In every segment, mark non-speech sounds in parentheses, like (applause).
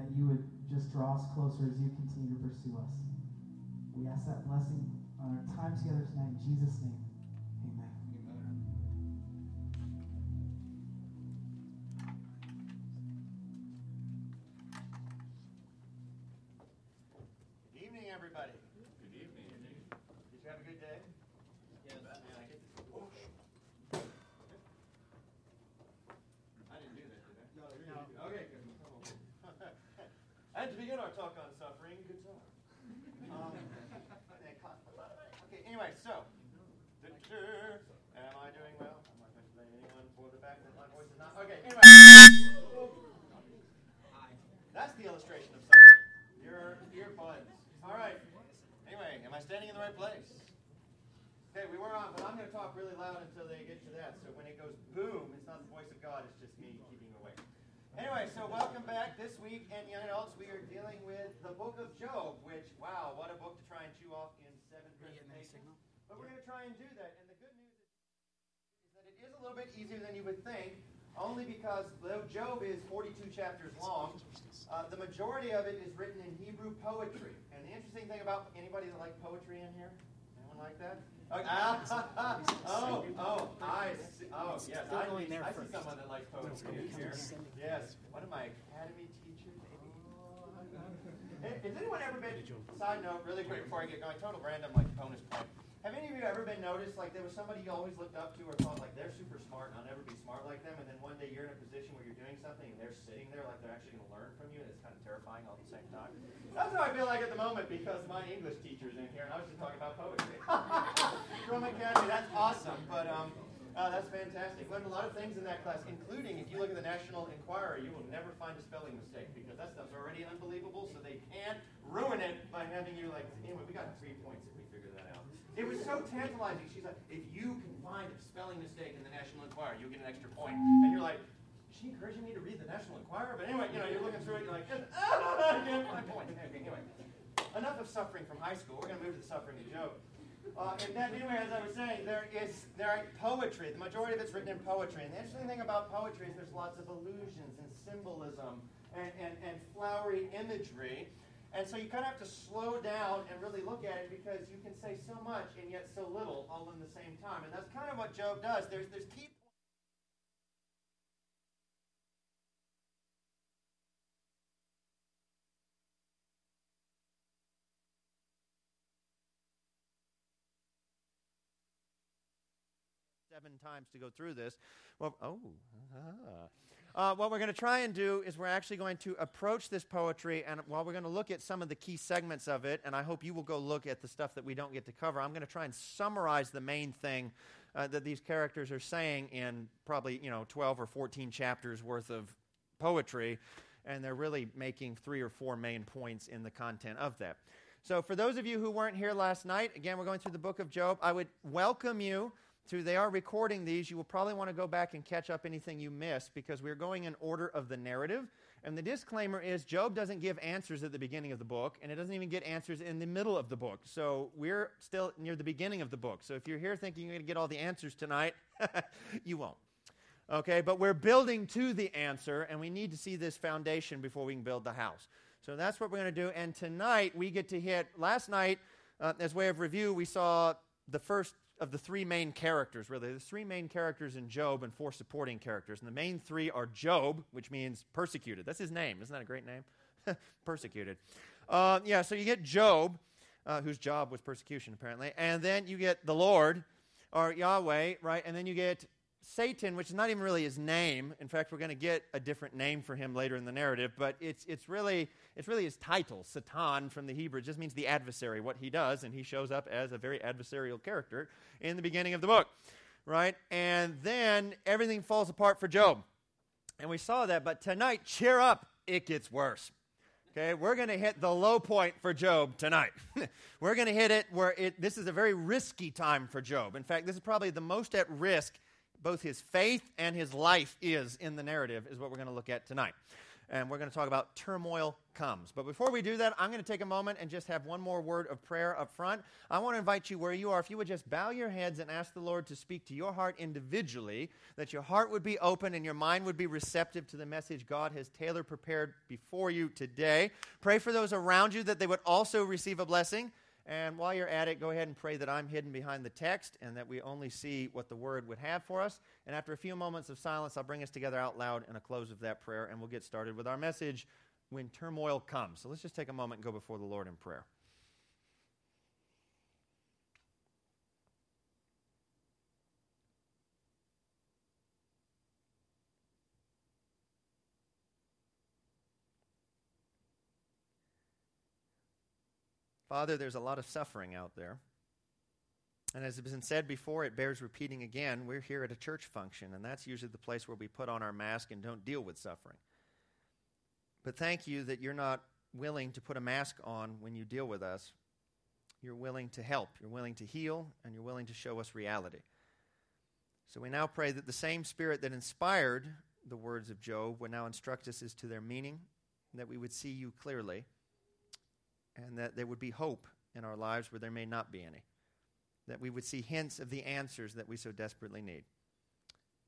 that you would just draw us closer as you continue to pursue us. We ask that blessing on our time together tonight in Jesus' name. Bit easier than you would think, only because though Job is 42 chapters long, uh, the majority of it is written in Hebrew poetry. And the interesting thing about anybody that like poetry in here? Anyone like that? Oh, (laughs) ah, oh, oh, I see. Oh, yes. I, I see someone that likes poetry in here. Yes. One of my academy teachers. Hey, Has anyone ever been, side note, really quick before I get going, total random, like bonus point. Have any of you ever been noticed, like there was somebody you always looked up to or thought, like, they're super smart and I'll never be smart like them, and then one day you're in a position where you're doing something and they're sitting there like they're actually going to learn from you, and it's kind of terrifying all at the same time? That's how I feel like at the moment because my English teacher's in here and I was just talking about poetry. (laughs) From Academy, that's awesome, but um, uh, that's fantastic. Learned a lot of things in that class, including if you look at the National Enquirer, you will never find a spelling mistake because that stuff's already unbelievable, so they can't ruin it by having you like. Anyway, we got three points if we figure that out. It was so tantalizing. She's like, if you can find a spelling mistake in the National Enquirer, you'll get an extra point. And you're like, is she encouraging me to read the National Enquirer? But anyway, you know, you're looking through it, you're like, ah, I find points. Okay, anyway, enough of suffering from high school. We're going to move to the suffering of Job. Uh, and then, anyway, as I was saying, there is there poetry. The majority of it's written in poetry. And the interesting thing about poetry is there's lots of allusions and symbolism and, and, and flowery imagery. And so you kind of have to slow down and really look at it because you can say so much and yet so little all in the same time. And that's kind of what Job does. There's, there's key points. seven times to go through this. Well, oh, ah. Uh, what we're going to try and do is we're actually going to approach this poetry, and while we're going to look at some of the key segments of it, and I hope you will go look at the stuff that we don't get to cover, I'm going to try and summarize the main thing uh, that these characters are saying in probably you know 12 or 14 chapters worth of poetry, and they're really making three or four main points in the content of that. So, for those of you who weren't here last night, again, we're going through the book of Job. I would welcome you to, they are recording these. You will probably want to go back and catch up anything you missed because we're going in order of the narrative. And the disclaimer is Job doesn't give answers at the beginning of the book, and it doesn't even get answers in the middle of the book. So we're still near the beginning of the book. So if you're here thinking you're going to get all the answers tonight, (laughs) you won't. Okay, but we're building to the answer, and we need to see this foundation before we can build the house. So that's what we're going to do. And tonight we get to hit, last night, uh, as way of review, we saw the first of the three main characters, really. There's three main characters in Job and four supporting characters. And the main three are Job, which means persecuted. That's his name. Isn't that a great name? (laughs) persecuted. Uh, yeah, so you get Job, uh, whose job was persecution, apparently. And then you get the Lord, or Yahweh, right? And then you get Satan, which is not even really his name. In fact, we're going to get a different name for him later in the narrative, but it's, it's, really, it's really his title. Satan from the Hebrew just means the adversary, what he does, and he shows up as a very adversarial character in the beginning of the book, right? And then everything falls apart for Job. And we saw that, but tonight, cheer up, it gets worse. Okay, we're going to hit the low point for Job tonight. (laughs) we're going to hit it where it, this is a very risky time for Job. In fact, this is probably the most at risk both his faith and his life is in the narrative, is what we're going to look at tonight. and we're going to talk about turmoil comes. But before we do that, I'm going to take a moment and just have one more word of prayer up front. I want to invite you where you are, if you would just bow your heads and ask the Lord to speak to your heart individually, that your heart would be open and your mind would be receptive to the message God has tailor prepared before you today. Pray for those around you that they would also receive a blessing. And while you're at it, go ahead and pray that I'm hidden behind the text and that we only see what the word would have for us. And after a few moments of silence, I'll bring us together out loud in a close of that prayer, and we'll get started with our message when turmoil comes. So let's just take a moment and go before the Lord in prayer. Father, there's a lot of suffering out there. And as has been said before, it bears repeating again. We're here at a church function, and that's usually the place where we put on our mask and don't deal with suffering. But thank you that you're not willing to put a mask on when you deal with us. You're willing to help, you're willing to heal, and you're willing to show us reality. So we now pray that the same spirit that inspired the words of Job would now instruct us as to their meaning, that we would see you clearly and that there would be hope in our lives where there may not be any. That we would see hints of the answers that we so desperately need.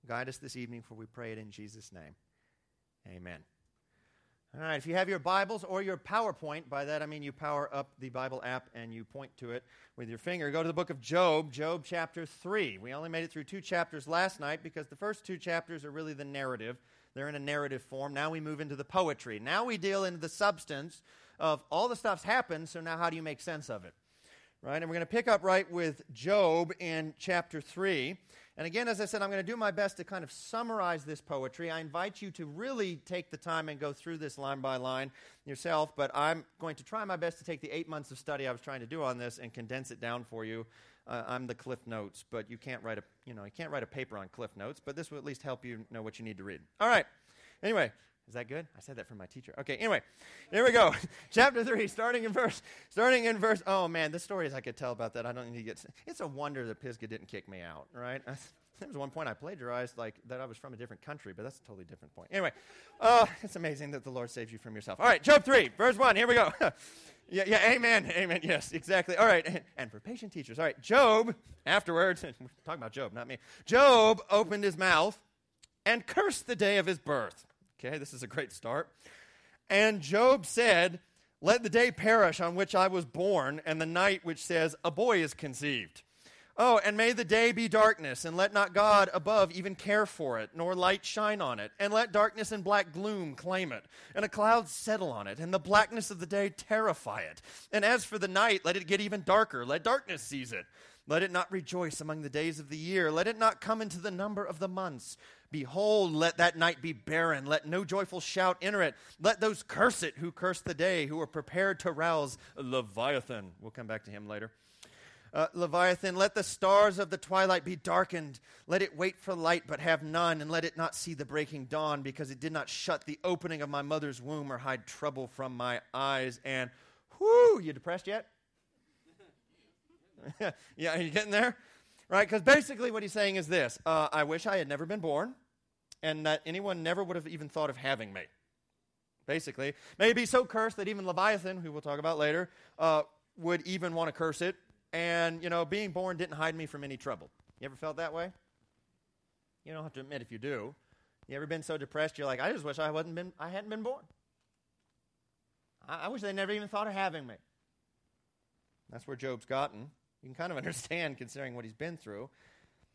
Guide us this evening, for we pray it in Jesus' name. Amen. All right, if you have your Bibles or your PowerPoint, by that I mean you power up the Bible app and you point to it with your finger, go to the book of Job, Job chapter 3. We only made it through two chapters last night because the first two chapters are really the narrative. They're in a narrative form. Now we move into the poetry. Now we deal into the substance of all the stuff's happened, so now how do you make sense of it? Right? And we're going to pick up right with Job in chapter 3. And again, as I said, I'm going to do my best to kind of summarize this poetry. I invite you to really take the time and go through this line by line yourself, but I'm going to try my best to take the eight months of study I was trying to do on this and condense it down for you. Uh, I'm the Cliff Notes, but you can't write a you know you can't write a paper on Cliff Notes, but this will at least help you know what you need to read. All right. Anyway, is that good? I said that from my teacher. Okay, anyway, here we go. (laughs) Chapter 3, starting in verse, starting in verse, oh man, the stories I could tell about that, I don't need to get, it's a wonder that Pisgah didn't kick me out, right? There was one point I plagiarized, like, that I was from a different country, but that's a totally different point. Anyway, uh, it's amazing that the Lord saves you from yourself. All right, Job 3, verse 1, here we go. (laughs) yeah, yeah, amen, amen, yes, exactly. All right, and for patient teachers, all right, Job, afterwards, (laughs) we're talking about Job, not me. Job opened his mouth and cursed the day of his birth Okay, this is a great start. And Job said, Let the day perish on which I was born, and the night which says, A boy is conceived. Oh, and may the day be darkness, and let not God above even care for it, nor light shine on it, and let darkness and black gloom claim it, and a cloud settle on it, and the blackness of the day terrify it. And as for the night, let it get even darker, let darkness seize it. Let it not rejoice among the days of the year, let it not come into the number of the months. Behold, let that night be barren. Let no joyful shout enter it. Let those curse it who curse the day, who are prepared to rouse Leviathan. We'll come back to him later. Uh, Leviathan, let the stars of the twilight be darkened. Let it wait for light, but have none, and let it not see the breaking dawn, because it did not shut the opening of my mother's womb or hide trouble from my eyes. And, whoo, you depressed yet? (laughs) yeah, are you getting there? Right? Because basically what he's saying is this uh, I wish I had never been born and that anyone never would have even thought of having me. Basically, may it be so cursed that even Leviathan, who we'll talk about later, uh, would even want to curse it. And, you know, being born didn't hide me from any trouble. You ever felt that way? You don't have to admit if you do. You ever been so depressed you're like, I just wish I wasn't been I hadn't been born. I, I wish they never even thought of having me. That's where Job's gotten. You can kind of (laughs) understand considering what he's been through.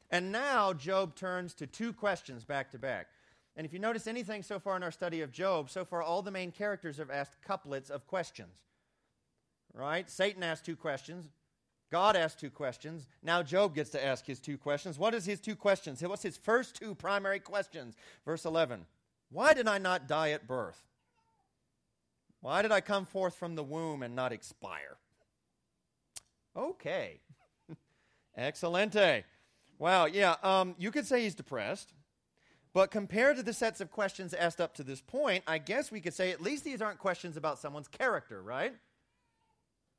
And now Job turns to two questions back to back. And if you notice anything so far in our study of Job, so far all the main characters have asked couplets of questions. Right? Satan asked two questions. God asked two questions. Now Job gets to ask his two questions. What is his two questions? What's his first two primary questions? Verse 11 Why did I not die at birth? Why did I come forth from the womb and not expire? Okay. (laughs) Excelente. Wow, yeah, um, you could say he's depressed. But compared to the sets of questions asked up to this point, I guess we could say at least these aren't questions about someone's character, right?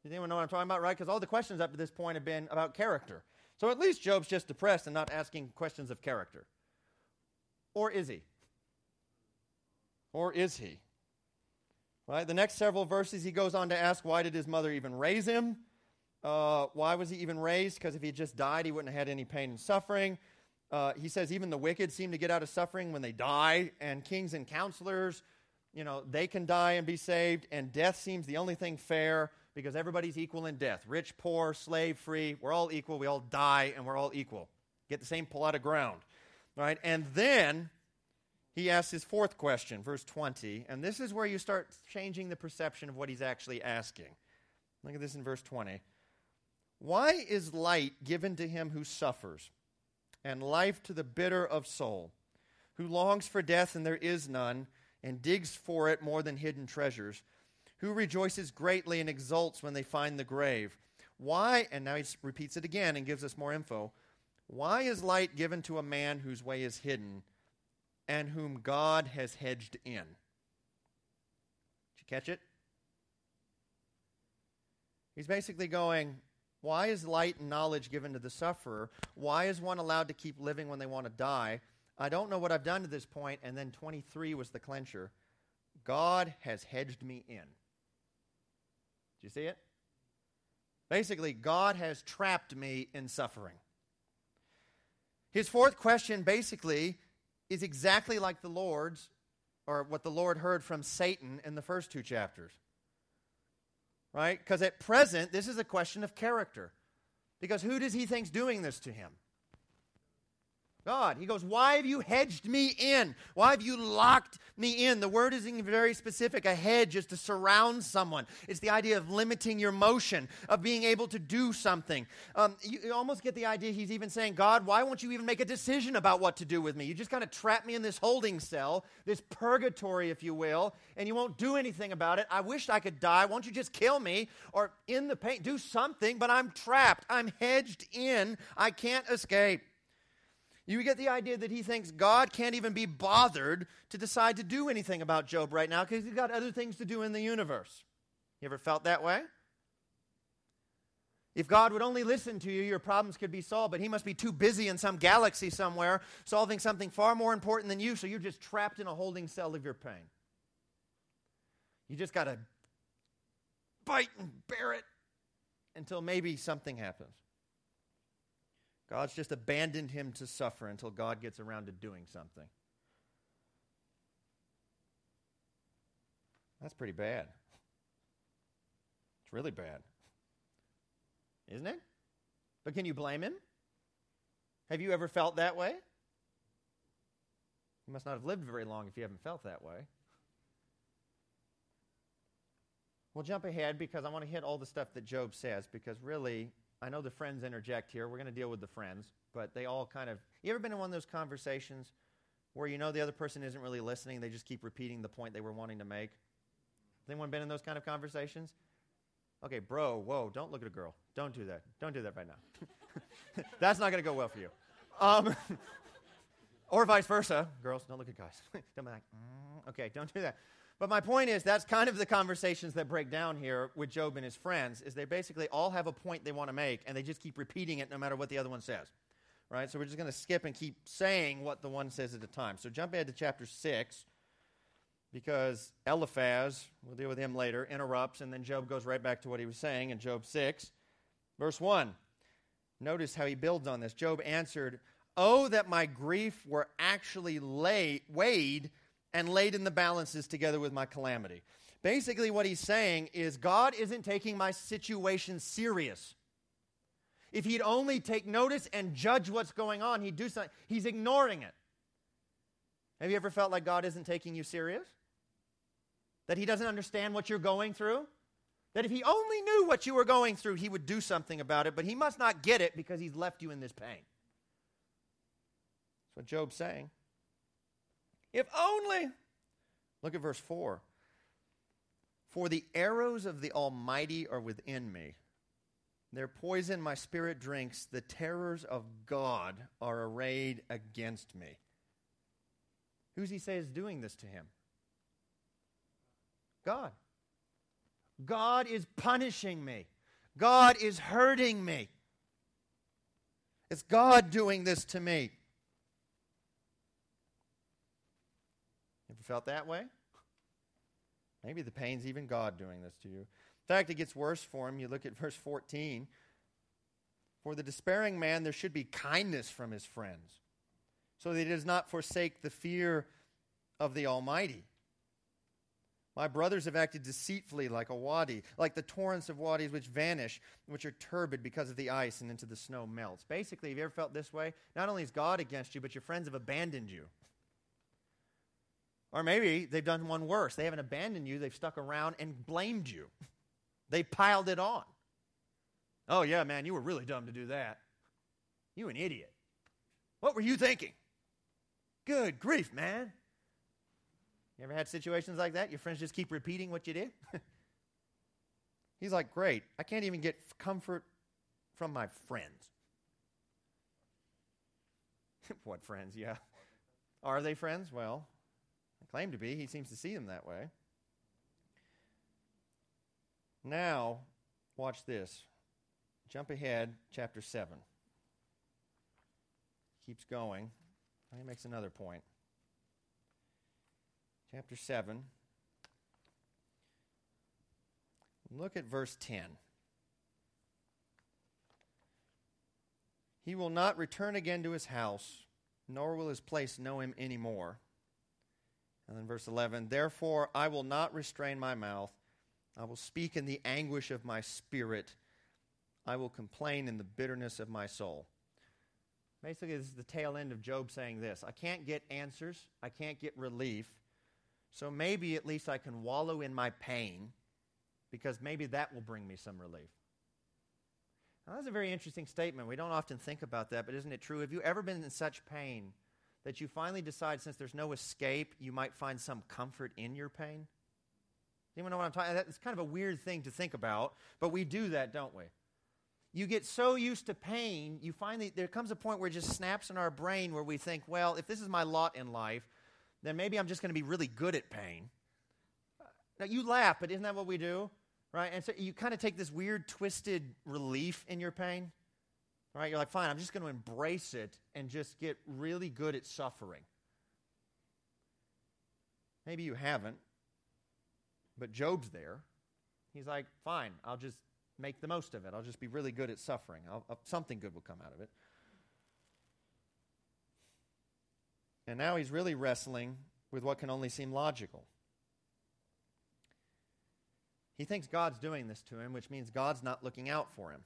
Does anyone know what I'm talking about, right? Because all the questions up to this point have been about character. So at least Job's just depressed and not asking questions of character. Or is he? Or is he? Right? The next several verses, he goes on to ask, why did his mother even raise him? Uh, why was he even raised? Because if he just died, he wouldn't have had any pain and suffering. Uh, he says even the wicked seem to get out of suffering when they die, and kings and counselors, you know, they can die and be saved, and death seems the only thing fair because everybody's equal in death. Rich, poor, slave, free, we're all equal. We all die, and we're all equal. Get the same plot of ground. Right? And then he asks his fourth question, verse 20, and this is where you start changing the perception of what he's actually asking. Look at this in verse 20. Why is light given to him who suffers, and life to the bitter of soul, who longs for death and there is none, and digs for it more than hidden treasures, who rejoices greatly and exults when they find the grave? Why, and now he repeats it again and gives us more info. Why is light given to a man whose way is hidden, and whom God has hedged in? Did you catch it? He's basically going, why is light and knowledge given to the sufferer? Why is one allowed to keep living when they want to die? I don't know what I've done to this point, and then 23 was the clencher. God has hedged me in. Do you see it? Basically, God has trapped me in suffering. His fourth question basically is exactly like the Lord's, or what the Lord heard from Satan in the first two chapters right? Because at present, this is a question of character. Because who does he think's doing this to him? God. He goes, Why have you hedged me in? Why have you locked me in? The word is very specific. A hedge is to surround someone, it's the idea of limiting your motion, of being able to do something. Um, you, you, almost get the idea he's even saying, God, why won't you even make a decision about what to do with me? You just kind of trap me in this holding cell, this purgatory, if you will, and you won't do anything about it. I wish I could die. Won't you just kill me or in the pain? Do something, but I'm trapped. I'm hedged in. I can't escape. You get the idea that he thinks God can't even be bothered to decide to do anything about Job right now because he's got other things to do in the universe. You ever felt that way? If God would only listen to you, your problems could be solved, but he must be too busy in some galaxy somewhere solving something far more important than you, so you're just trapped in a holding cell of your pain. You just got to bite and bear it until maybe something happens. God's just abandoned him to suffer until God gets around to doing something. That's pretty bad. It's really bad. Isn't it? But can you blame him? Have you ever felt that way? You must not have lived very long if you haven't felt that way. We'll jump ahead because I want to hit all the stuff that Job says because really I know the friends interject here. We're going to deal with the friends, but they all kind of. You ever been in one of those conversations where you know the other person isn't really listening? They just keep repeating the point they were wanting to make? Has anyone been in those kind of conversations? Okay, bro, whoa, don't look at a girl. Don't do that. Don't do that right now. (laughs) That's not going to go well for you. Um, (laughs) or vice versa. Girls, don't look at guys. (laughs) don't be like, mm, okay, don't do that. But my point is, that's kind of the conversations that break down here with Job and his friends, is they basically all have a point they want to make, and they just keep repeating it no matter what the other one says. Right? So we're just going to skip and keep saying what the one says at a time. So jump ahead to chapter 6, because Eliphaz, we'll deal with him later, interrupts, and then Job goes right back to what he was saying in Job 6, verse 1. Notice how he builds on this. Job answered, Oh, that my grief were actually lay, weighed and laid in the balances together with my calamity. Basically, what he's saying is God isn't taking my situation serious. If he'd only take notice and judge what's going on, he'd do something. He's ignoring it. Have you ever felt like God isn't taking you serious? That he doesn't understand what you're going through? That if he only knew what you were going through, he would do something about it, but he must not get it because he's left you in this pain. That's what Job's saying. If only. Look at verse 4. For the arrows of the Almighty are within me. Their poison my spirit drinks. The terrors of God are arrayed against me. Who's he say is doing this to him? God. God is punishing me. God is hurting me. It's God doing this to me. Felt that way? Maybe the pain's even God doing this to you. In fact, it gets worse for him. You look at verse 14. For the despairing man, there should be kindness from his friends, so that he does not forsake the fear of the Almighty. My brothers have acted deceitfully like a wadi, like the torrents of wadis which vanish, which are turbid because of the ice and into the snow melts. Basically, have you ever felt this way? Not only is God against you, but your friends have abandoned you. Or maybe they've done one worse. They haven't abandoned you, they've stuck around and blamed you. They piled it on. Oh, yeah, man, you were really dumb to do that. You an idiot. What were you thinking? Good grief, man. You ever had situations like that? Your friends just keep repeating what you did? (laughs) He's like, Great, I can't even get comfort from my friends. (laughs) what friends? Yeah. Are they friends? Well, claim to be. He seems to see them that way. Now, watch this. Jump ahead, chapter 7. Keeps going. Oh, he makes another point chapter 7. Look at verse 10. He will not return again to his house, nor will his place know him any more. And then verse 11 Therefore I will not restrain my mouth, I will speak in the anguish of my spirit, I will complain in the bitterness of my soul. Basically, this is the tail end of Job saying this I can't get answers, I can't get relief. So maybe at least I can wallow in my pain because maybe that will bring me some relief. Now, that's a very interesting statement. We don't often think about that, but isn't it true? Have you ever been in such pain that you finally decide, since there's no escape, you might find some comfort in your pain? Anyone know what I'm talking about? It's kind of a weird thing to think about, but we do that, don't we? You get so used to pain, you finally, there comes a point where it just snaps in our brain where we think, well, if this is my lot in life, then maybe I'm just going to be really good at pain. Now, you laugh, but isn't that what we do? Right? And so you kind of take this weird, twisted relief in your pain. Right? You're like, fine, I'm just going to embrace it and just get really good at suffering. Maybe you haven't, but Job's there. He's like, fine, I'll just make the most of it. I'll just be really good at suffering. I'll, something good will come out of it. And now he's really wrestling with what can only seem logical. He thinks God's doing this to him, which means God's not looking out for him.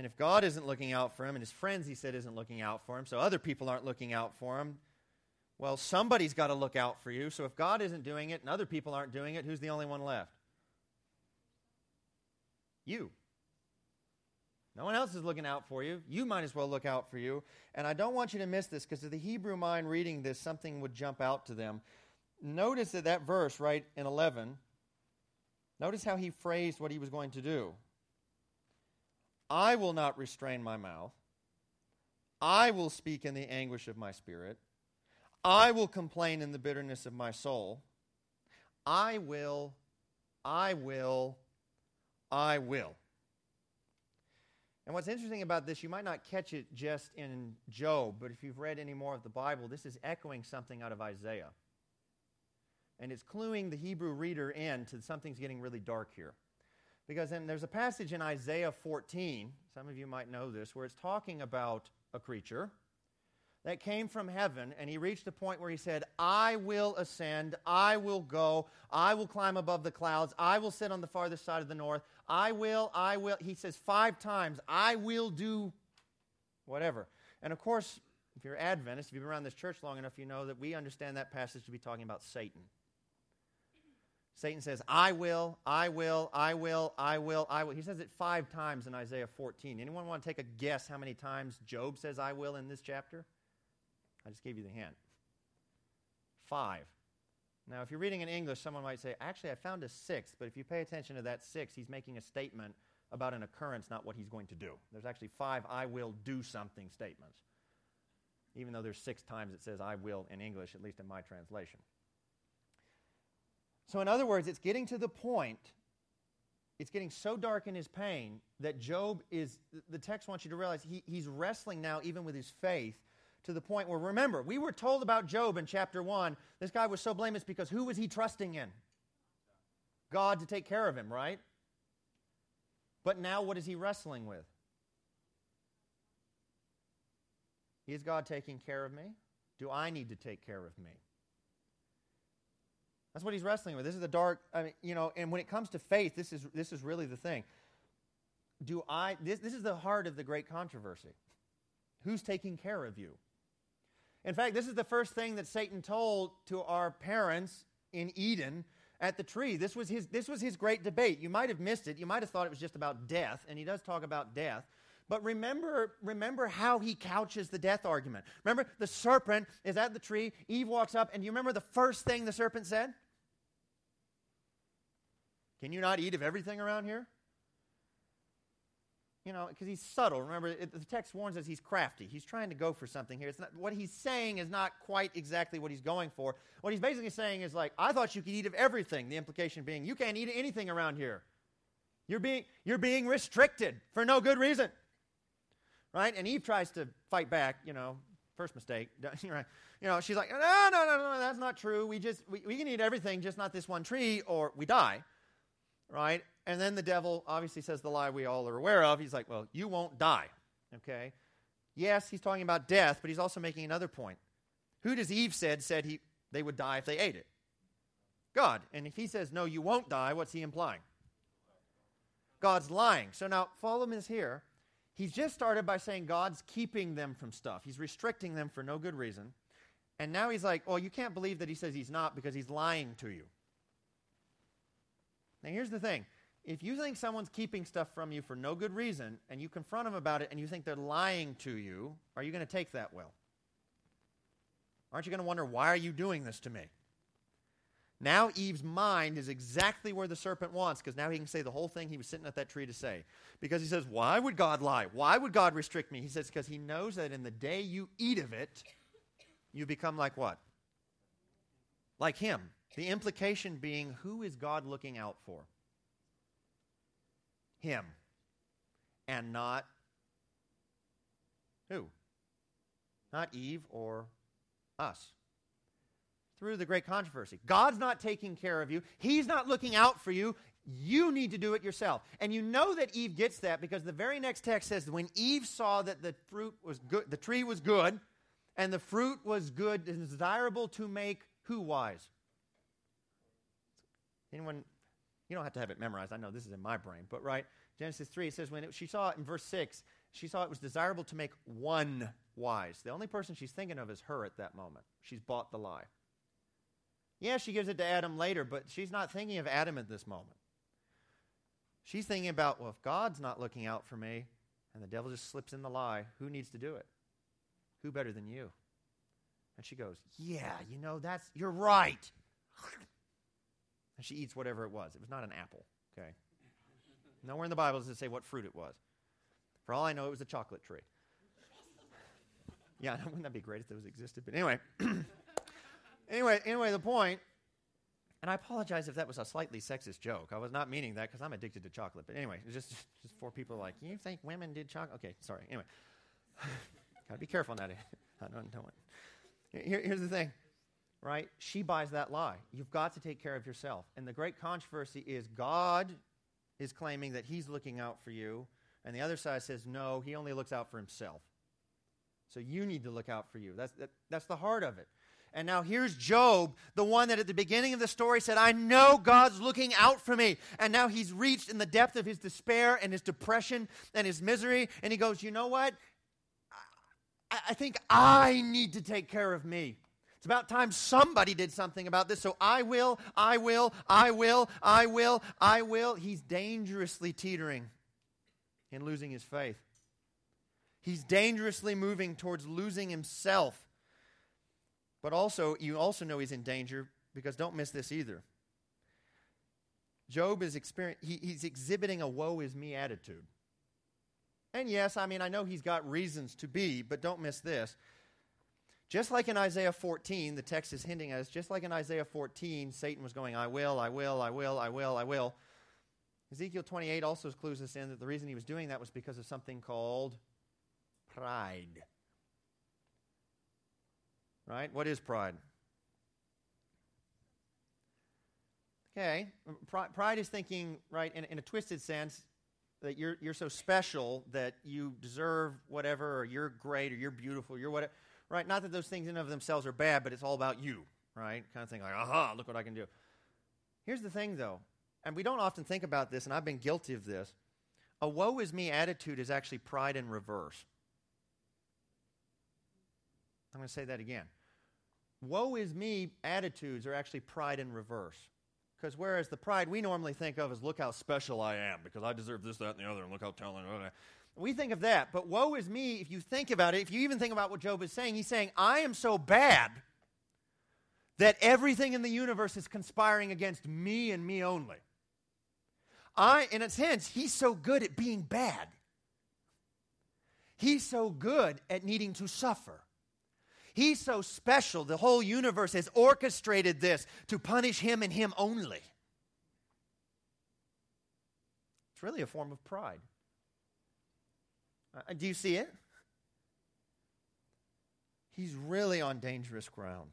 And if God isn't looking out for him, and his friends, he said, isn't looking out for him, so other people aren't looking out for him, well, somebody's got to look out for you. So if God isn't doing it and other people aren't doing it, who's the only one left? You. No one else is looking out for you. You might as well look out for you. And I don't want you to miss this because to the Hebrew mind reading this, something would jump out to them. Notice that that verse, right, in 11, notice how he phrased what he was going to do. I will not restrain my mouth. I will speak in the anguish of my spirit. I will complain in the bitterness of my soul. I will, I will, I will. And what's interesting about this, you might not catch it just in Job, but if you've read any more of the Bible, this is echoing something out of Isaiah. And it's cluing the Hebrew reader in to something's getting really dark here. Because then there's a passage in Isaiah 14, some of you might know this, where it's talking about a creature that came from heaven, and he reached a point where he said, I will ascend, I will go, I will climb above the clouds, I will sit on the farthest side of the north, I will, I will. He says five times, I will do whatever. And of course, if you're Adventist, if you've been around this church long enough, you know that we understand that passage to be talking about Satan. Satan says, I will, I will, I will, I will, I will. He says it five times in Isaiah 14. Anyone want to take a guess how many times Job says, I will in this chapter? I just gave you the hint. Five. Now, if you're reading in English, someone might say, actually, I found a sixth, but if you pay attention to that six, he's making a statement about an occurrence, not what he's going to do. There's actually five I will do something statements, even though there's six times it says I will in English, at least in my translation. So, in other words, it's getting to the point, it's getting so dark in his pain that Job is, the text wants you to realize he, he's wrestling now, even with his faith, to the point where, remember, we were told about Job in chapter 1. This guy was so blameless because who was he trusting in? God to take care of him, right? But now what is he wrestling with? Is God taking care of me? Do I need to take care of me? That's what he's wrestling with. This is the dark, I mean, you know, and when it comes to faith, this is, this is really the thing. Do I, this, this is the heart of the great controversy. Who's taking care of you? In fact, this is the first thing that Satan told to our parents in Eden at the tree. This was his, this was his great debate. You might have missed it. You might have thought it was just about death, and he does talk about death. But remember, remember how he couches the death argument. Remember, the serpent is at the tree. Eve walks up, and you remember the first thing the serpent said? Can you not eat of everything around here? You know, because he's subtle. Remember, it, the text warns us he's crafty. He's trying to go for something here. It's not, what he's saying is not quite exactly what he's going for. What he's basically saying is like, I thought you could eat of everything. The implication being, you can't eat anything around here. You're being, you're being restricted for no good reason. Right? And Eve tries to fight back, you know, first mistake. (laughs) right? you know, she's like, no, no, no, no, that's not true. We just, we, we can eat everything, just not this one tree, or we die. Right? And then the devil obviously says the lie we all are aware of. He's like, well, you won't die. Okay? Yes, he's talking about death, but he's also making another point. Who does Eve said said he, they would die if they ate it? God. And if he says, no, you won't die, what's he implying? God's lying. So now, follow him is here. He's just started by saying God's keeping them from stuff. He's restricting them for no good reason. And now he's like, well, you can't believe that he says he's not because he's lying to you. Now, here's the thing if you think someone's keeping stuff from you for no good reason and you confront them about it and you think they're lying to you, are you going to take that well? Aren't you going to wonder, why are you doing this to me? Now Eve's mind is exactly where the serpent wants because now he can say the whole thing he was sitting at that tree to say. Because he says, Why would God lie? Why would God restrict me? He says, Because he knows that in the day you eat of it, you become like what? Like him. The implication being, who is God looking out for? Him. And not who? Not Eve or us. Through the great controversy. God's not taking care of you, He's not looking out for you. You need to do it yourself. And you know that Eve gets that because the very next text says when Eve saw that the fruit was good, the tree was good, and the fruit was good and desirable to make who wise? Anyone, you don't have to have it memorized. I know this is in my brain, but right, Genesis 3, it says when it, she saw it in verse 6, she saw it was desirable to make one wise. The only person she's thinking of is her at that moment. She's bought the lie. Yeah, she gives it to Adam later, but she's not thinking of Adam at this moment. She's thinking about, well, if God's not looking out for me and the devil just slips in the lie, who needs to do it? Who better than you? And she goes, Yeah, you know, that's, you're right. (laughs) And she eats whatever it was. It was not an apple, okay? Nowhere in the Bible does it say what fruit it was. For all I know, it was a chocolate tree. (laughs) Yeah, (laughs) wouldn't that be great if those existed? But anyway, (clears throat) anyway, anyway, the point, and I apologize if that was a slightly sexist joke. I was not meaning that because I'm addicted to chocolate. But anyway, just just for people like you think women did chocolate. Okay, sorry. Anyway, (sighs) gotta be careful that. (laughs) I don't know. Here, here's the thing right? She buys that lie. You've got to take care of yourself. And the great controversy is God is claiming that he's looking out for you, and the other side says, no, he only looks out for himself. So you need to look out for you. That's, that, that's the heart of it. And now here's Job, the one that at the beginning of the story said, I know God's looking out for me. And now he's reached in the depth of his despair and his depression and his misery. And he goes, You know what? I, I think I need to take care of me. It's about time somebody did something about this. So I will, I will, I will, I will, I will. He's dangerously teetering and losing his faith. He's dangerously moving towards losing himself. But also, you also know he's in danger because don't miss this either. Job is experience, he, he's exhibiting a woe is me attitude. And yes, I mean, I know he's got reasons to be, but don't miss this. Just like in Isaiah 14, the text is hinting at us, just like in Isaiah 14, Satan was going, I will, I will, I will, I will, I will. Ezekiel 28 also clues us in that the reason he was doing that was because of something called pride. Right? What is pride? Okay. Pride is thinking, right, in, in a twisted sense, that you're, you're so special that you deserve whatever, or you're great, or you're beautiful, or you're whatever. Right? Not that those things in and of themselves are bad, but it's all about you, right? Kind of thing like, aha, look what I can do. Here's the thing, though, and we don't often think about this, and I've been guilty of this. A woe is me attitude is actually pride in reverse. I'm going to say that again. Woe is me attitudes are actually pride in reverse. Because whereas the pride we normally think of is look how special I am because I deserve this, that, and the other, and look how talented I am. We think of that. But woe is me if you think about it, if you even think about what Job is saying, he's saying, I am so bad that everything in the universe is conspiring against me and me only. I, in a sense, he's so good at being bad. He's so good at needing to suffer. He's so special. The whole universe has orchestrated this to punish him and him only. It's really a form of pride. Uh, do you see it? He's really on dangerous ground.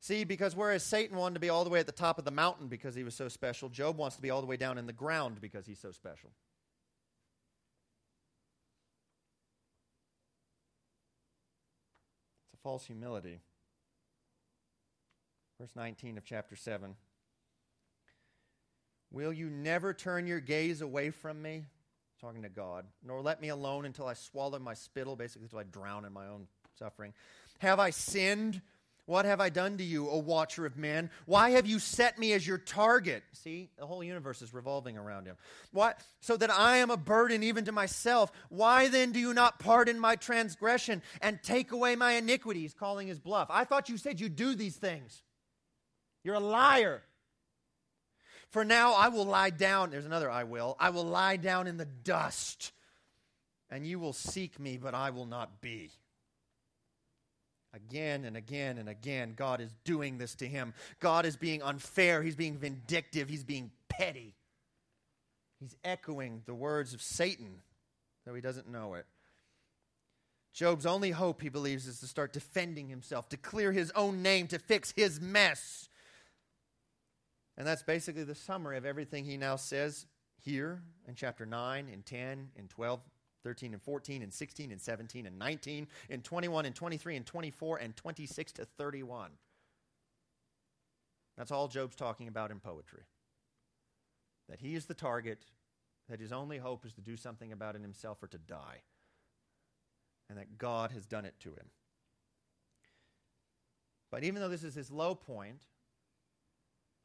See, because whereas Satan wanted to be all the way at the top of the mountain because he was so special, Job wants to be all the way down in the ground because he's so special. It's a false humility. Verse 19 of chapter 7. Will you never turn your gaze away from me? Talking to God. Nor let me alone until I swallow my spittle, basically, until I drown in my own suffering. Have I sinned? What have I done to you, O watcher of men? Why have you set me as your target? See, the whole universe is revolving around him. Why? So that I am a burden even to myself. Why then do you not pardon my transgression and take away my iniquities? Calling his bluff. I thought you said you do these things. You're a liar. For now I will lie down. There's another I will. I will lie down in the dust, and you will seek me, but I will not be. Again and again and again, God is doing this to him. God is being unfair. He's being vindictive. He's being petty. He's echoing the words of Satan, though he doesn't know it. Job's only hope, he believes, is to start defending himself, to clear his own name, to fix his mess. And that's basically the summary of everything he now says here in chapter 9, in 10, in 12, 13 and 14 and 16 and 17 and 19 and 21 and 23 and 24 and 26 to 31. That's all Job's talking about in poetry. That he is the target, that his only hope is to do something about it himself or to die, and that God has done it to him. But even though this is his low point,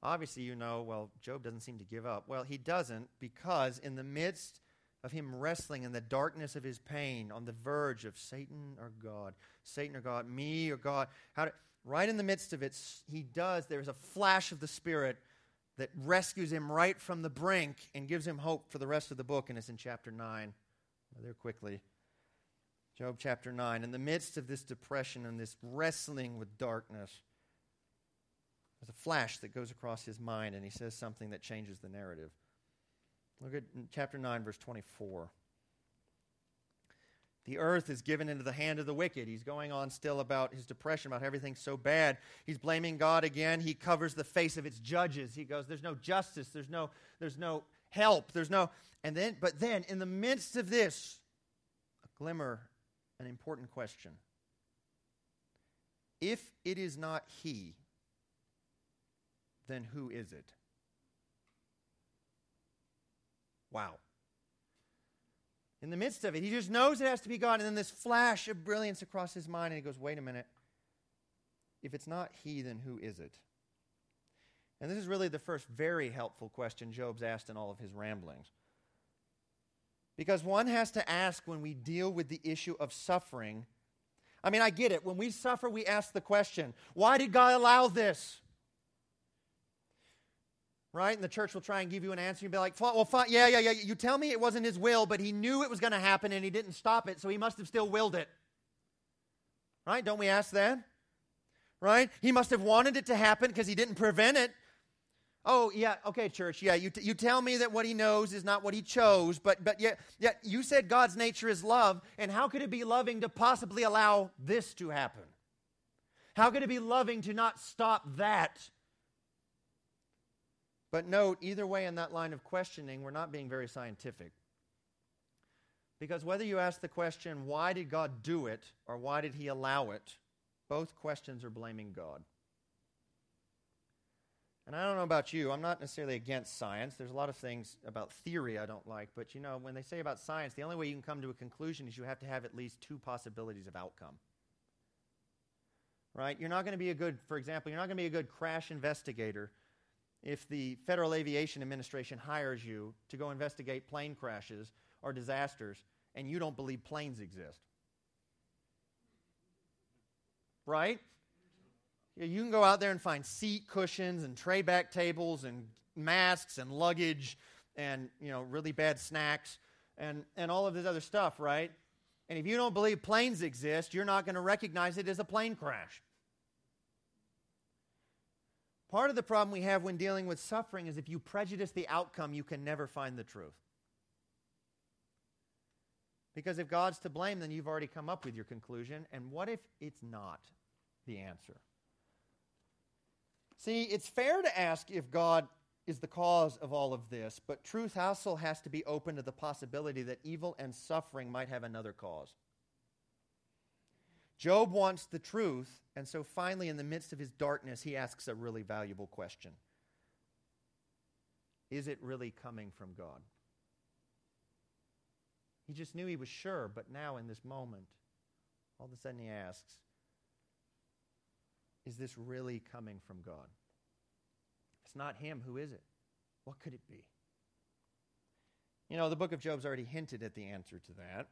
obviously you know, well, Job doesn't seem to give up. Well, he doesn't because in the midst of him wrestling in the darkness of his pain on the verge of Satan or God, Satan or God, me or God. How to, right in the midst of it, he does, there's a flash of the Spirit that rescues him right from the brink and gives him hope for the rest of the book, and it's in chapter 9. There quickly. Job chapter 9. In the midst of this depression and this wrestling with darkness, there's a flash that goes across his mind, and he says something that changes the narrative. Look at chapter 9, verse 24. The earth is given into the hand of the wicked. He's going on still about his depression, about everything so bad. He's blaming God again. He covers the face of its judges. He goes, There's no justice, there's no, there's no help, there's no. And then, but then, in the midst of this, a glimmer, an important question. If it is not he, then who is it? Wow. In the midst of it, he just knows it has to be God. And then this flash of brilliance across his mind, and he goes, wait a minute. If it's not he, then who is it? And this is really the first very helpful question Job's asked in all of his ramblings. Because one has to ask when we deal with the issue of suffering. I mean, I get it. When we suffer, we ask the question why did God allow this? Right? And the church will try and give you an answer. You'll be like, well, fine, yeah, yeah, yeah. You tell me it wasn't his will, but he knew it was going to happen and he didn't stop it, so he must have still willed it. Right? Don't we ask that? Right? He must have wanted it to happen because he didn't prevent it. Oh, yeah, okay, church. Yeah, you, t- you tell me that what he knows is not what he chose, but, but yet, yet you said God's nature is love, and how could it be loving to possibly allow this to happen? How could it be loving to not stop that? But note, either way in that line of questioning, we're not being very scientific. Because whether you ask the question, why did God do it, or why did he allow it, both questions are blaming God. And I don't know about you, I'm not necessarily against science. There's a lot of things about theory I don't like, but you know, when they say about science, the only way you can come to a conclusion is you have to have at least two possibilities of outcome. Right? You're not going to be a good, for example, you're not going to be a good crash investigator if the Federal Aviation Administration hires you to go investigate plane crashes or disasters and you don't believe planes exist. Right? You can go out there and find seat cushions and tray back tables and masks and luggage and you know really bad snacks and, and all of this other stuff, right? And if you don't believe planes exist, you're not going to recognize it as a plane crash. Part of the problem we have when dealing with suffering is if you prejudice the outcome, you can never find the truth. Because if God's to blame, then you've already come up with your conclusion. And what if it's not the answer? See, it's fair to ask if God is the cause of all of this, but truth also has to be open to the possibility that evil and suffering might have another cause. Job wants the truth, and so finally, in the midst of his darkness, he asks a really valuable question Is it really coming from God? He just knew he was sure, but now in this moment, all of a sudden he asks, is this really coming from God? If it's not Him, who is it? What could it be? You know, the book of Job's already hinted at the answer to that,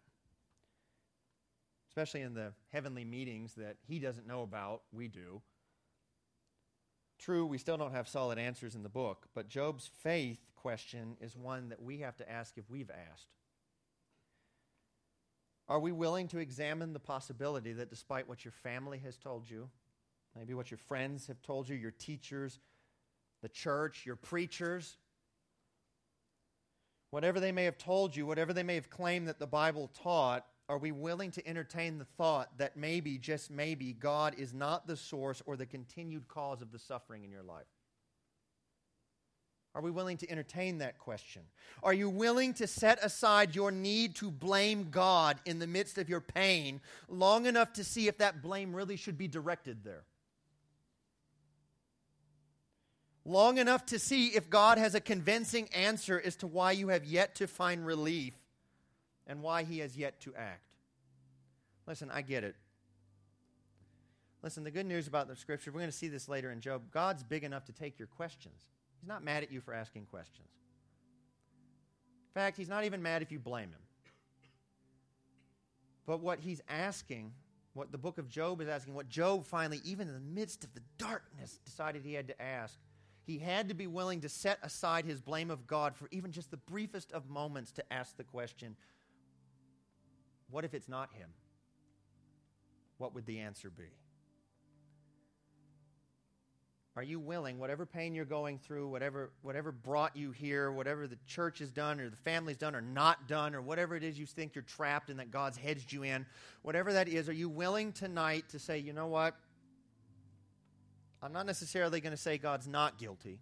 especially in the heavenly meetings that he doesn't know about, we do. True, we still don't have solid answers in the book, but Job's faith question is one that we have to ask if we've asked. Are we willing to examine the possibility that despite what your family has told you, maybe what your friends have told you, your teachers, the church, your preachers. Whatever they may have told you, whatever they may have claimed that the Bible taught, are we willing to entertain the thought that maybe, just maybe, God is not the source or the continued cause of the suffering in your life? Are we willing to entertain that question? Are you willing to set aside your need to blame God in the midst of your pain long enough to see if that blame really should be directed there? long enough to see if God has a convincing answer as to why you have yet to find relief and why He has yet to act. Listen, I get it. Listen, the good news about the scripture, we're going to see this later in Job. God's big enough to take your questions. He's not mad at you for asking questions. In fact, He's not even mad if you blame Him. But what He's asking, what the book of Job is asking, what Job finally, even in the midst of the darkness, decided he had to ask, he had to be willing to set aside his blame of God for even just the briefest of moments to ask the question what if it's not him? What would the answer be? Are you willing, whatever pain you're going through, whatever, whatever brought you here, whatever the church has done or the family's done or not done, or whatever it is you think you're trapped and that God's hedged you in, whatever that is, are you willing tonight to say, you know what? I'm not necessarily going to say God's not guilty.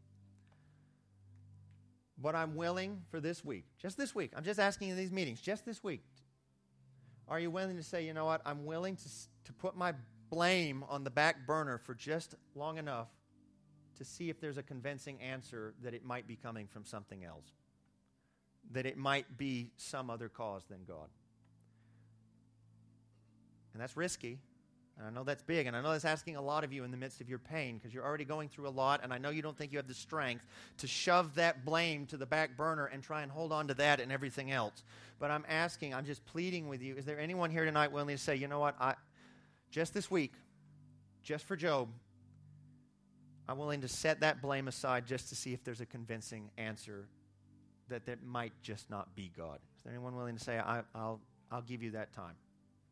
But I'm willing for this week, just this week, I'm just asking in these meetings, just this week, are you willing to say, you know what, I'm willing to, to put my blame on the back burner for just long enough to see if there's a convincing answer that it might be coming from something else, that it might be some other cause than God? And that's risky. And I know that's big, and I know that's asking a lot of you in the midst of your pain because you're already going through a lot, and I know you don't think you have the strength to shove that blame to the back burner and try and hold on to that and everything else. But I'm asking, I'm just pleading with you. Is there anyone here tonight willing to say, you know what, I, just this week, just for Job, I'm willing to set that blame aside just to see if there's a convincing answer that that might just not be God? Is there anyone willing to say, I, I'll, I'll give you that time?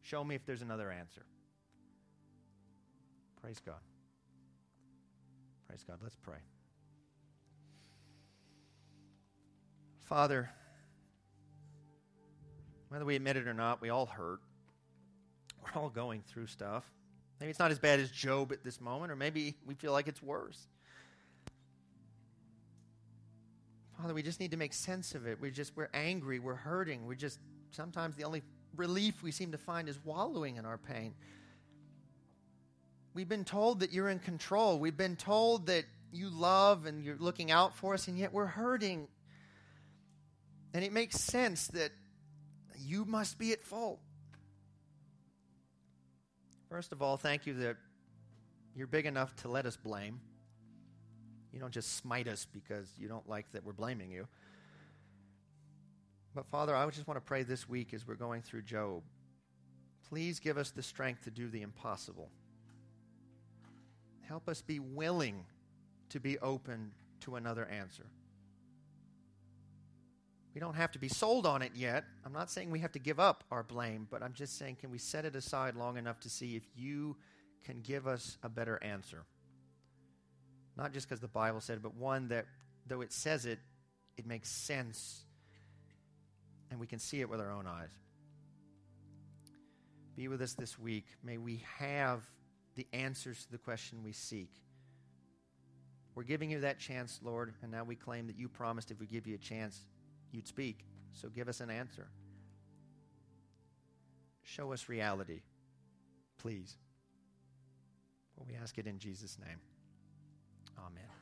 Show me if there's another answer. Praise God. Praise God. Let's pray. Father, whether we admit it or not, we all hurt. We're all going through stuff. Maybe it's not as bad as Job at this moment, or maybe we feel like it's worse. Father, we just need to make sense of it. We just we're angry, we're hurting. We just sometimes the only relief we seem to find is wallowing in our pain. We've been told that you're in control. We've been told that you love and you're looking out for us, and yet we're hurting. And it makes sense that you must be at fault. First of all, thank you that you're big enough to let us blame. You don't just smite us because you don't like that we're blaming you. But Father, I just want to pray this week as we're going through Job. Please give us the strength to do the impossible. Help us be willing to be open to another answer. We don't have to be sold on it yet. I'm not saying we have to give up our blame, but I'm just saying, can we set it aside long enough to see if you can give us a better answer? Not just because the Bible said it, but one that, though it says it, it makes sense and we can see it with our own eyes. Be with us this week. May we have the answers to the question we seek. We're giving you that chance, Lord, and now we claim that you promised if we give you a chance, you'd speak. So give us an answer. Show us reality, please. Well, we ask it in Jesus' name. Amen.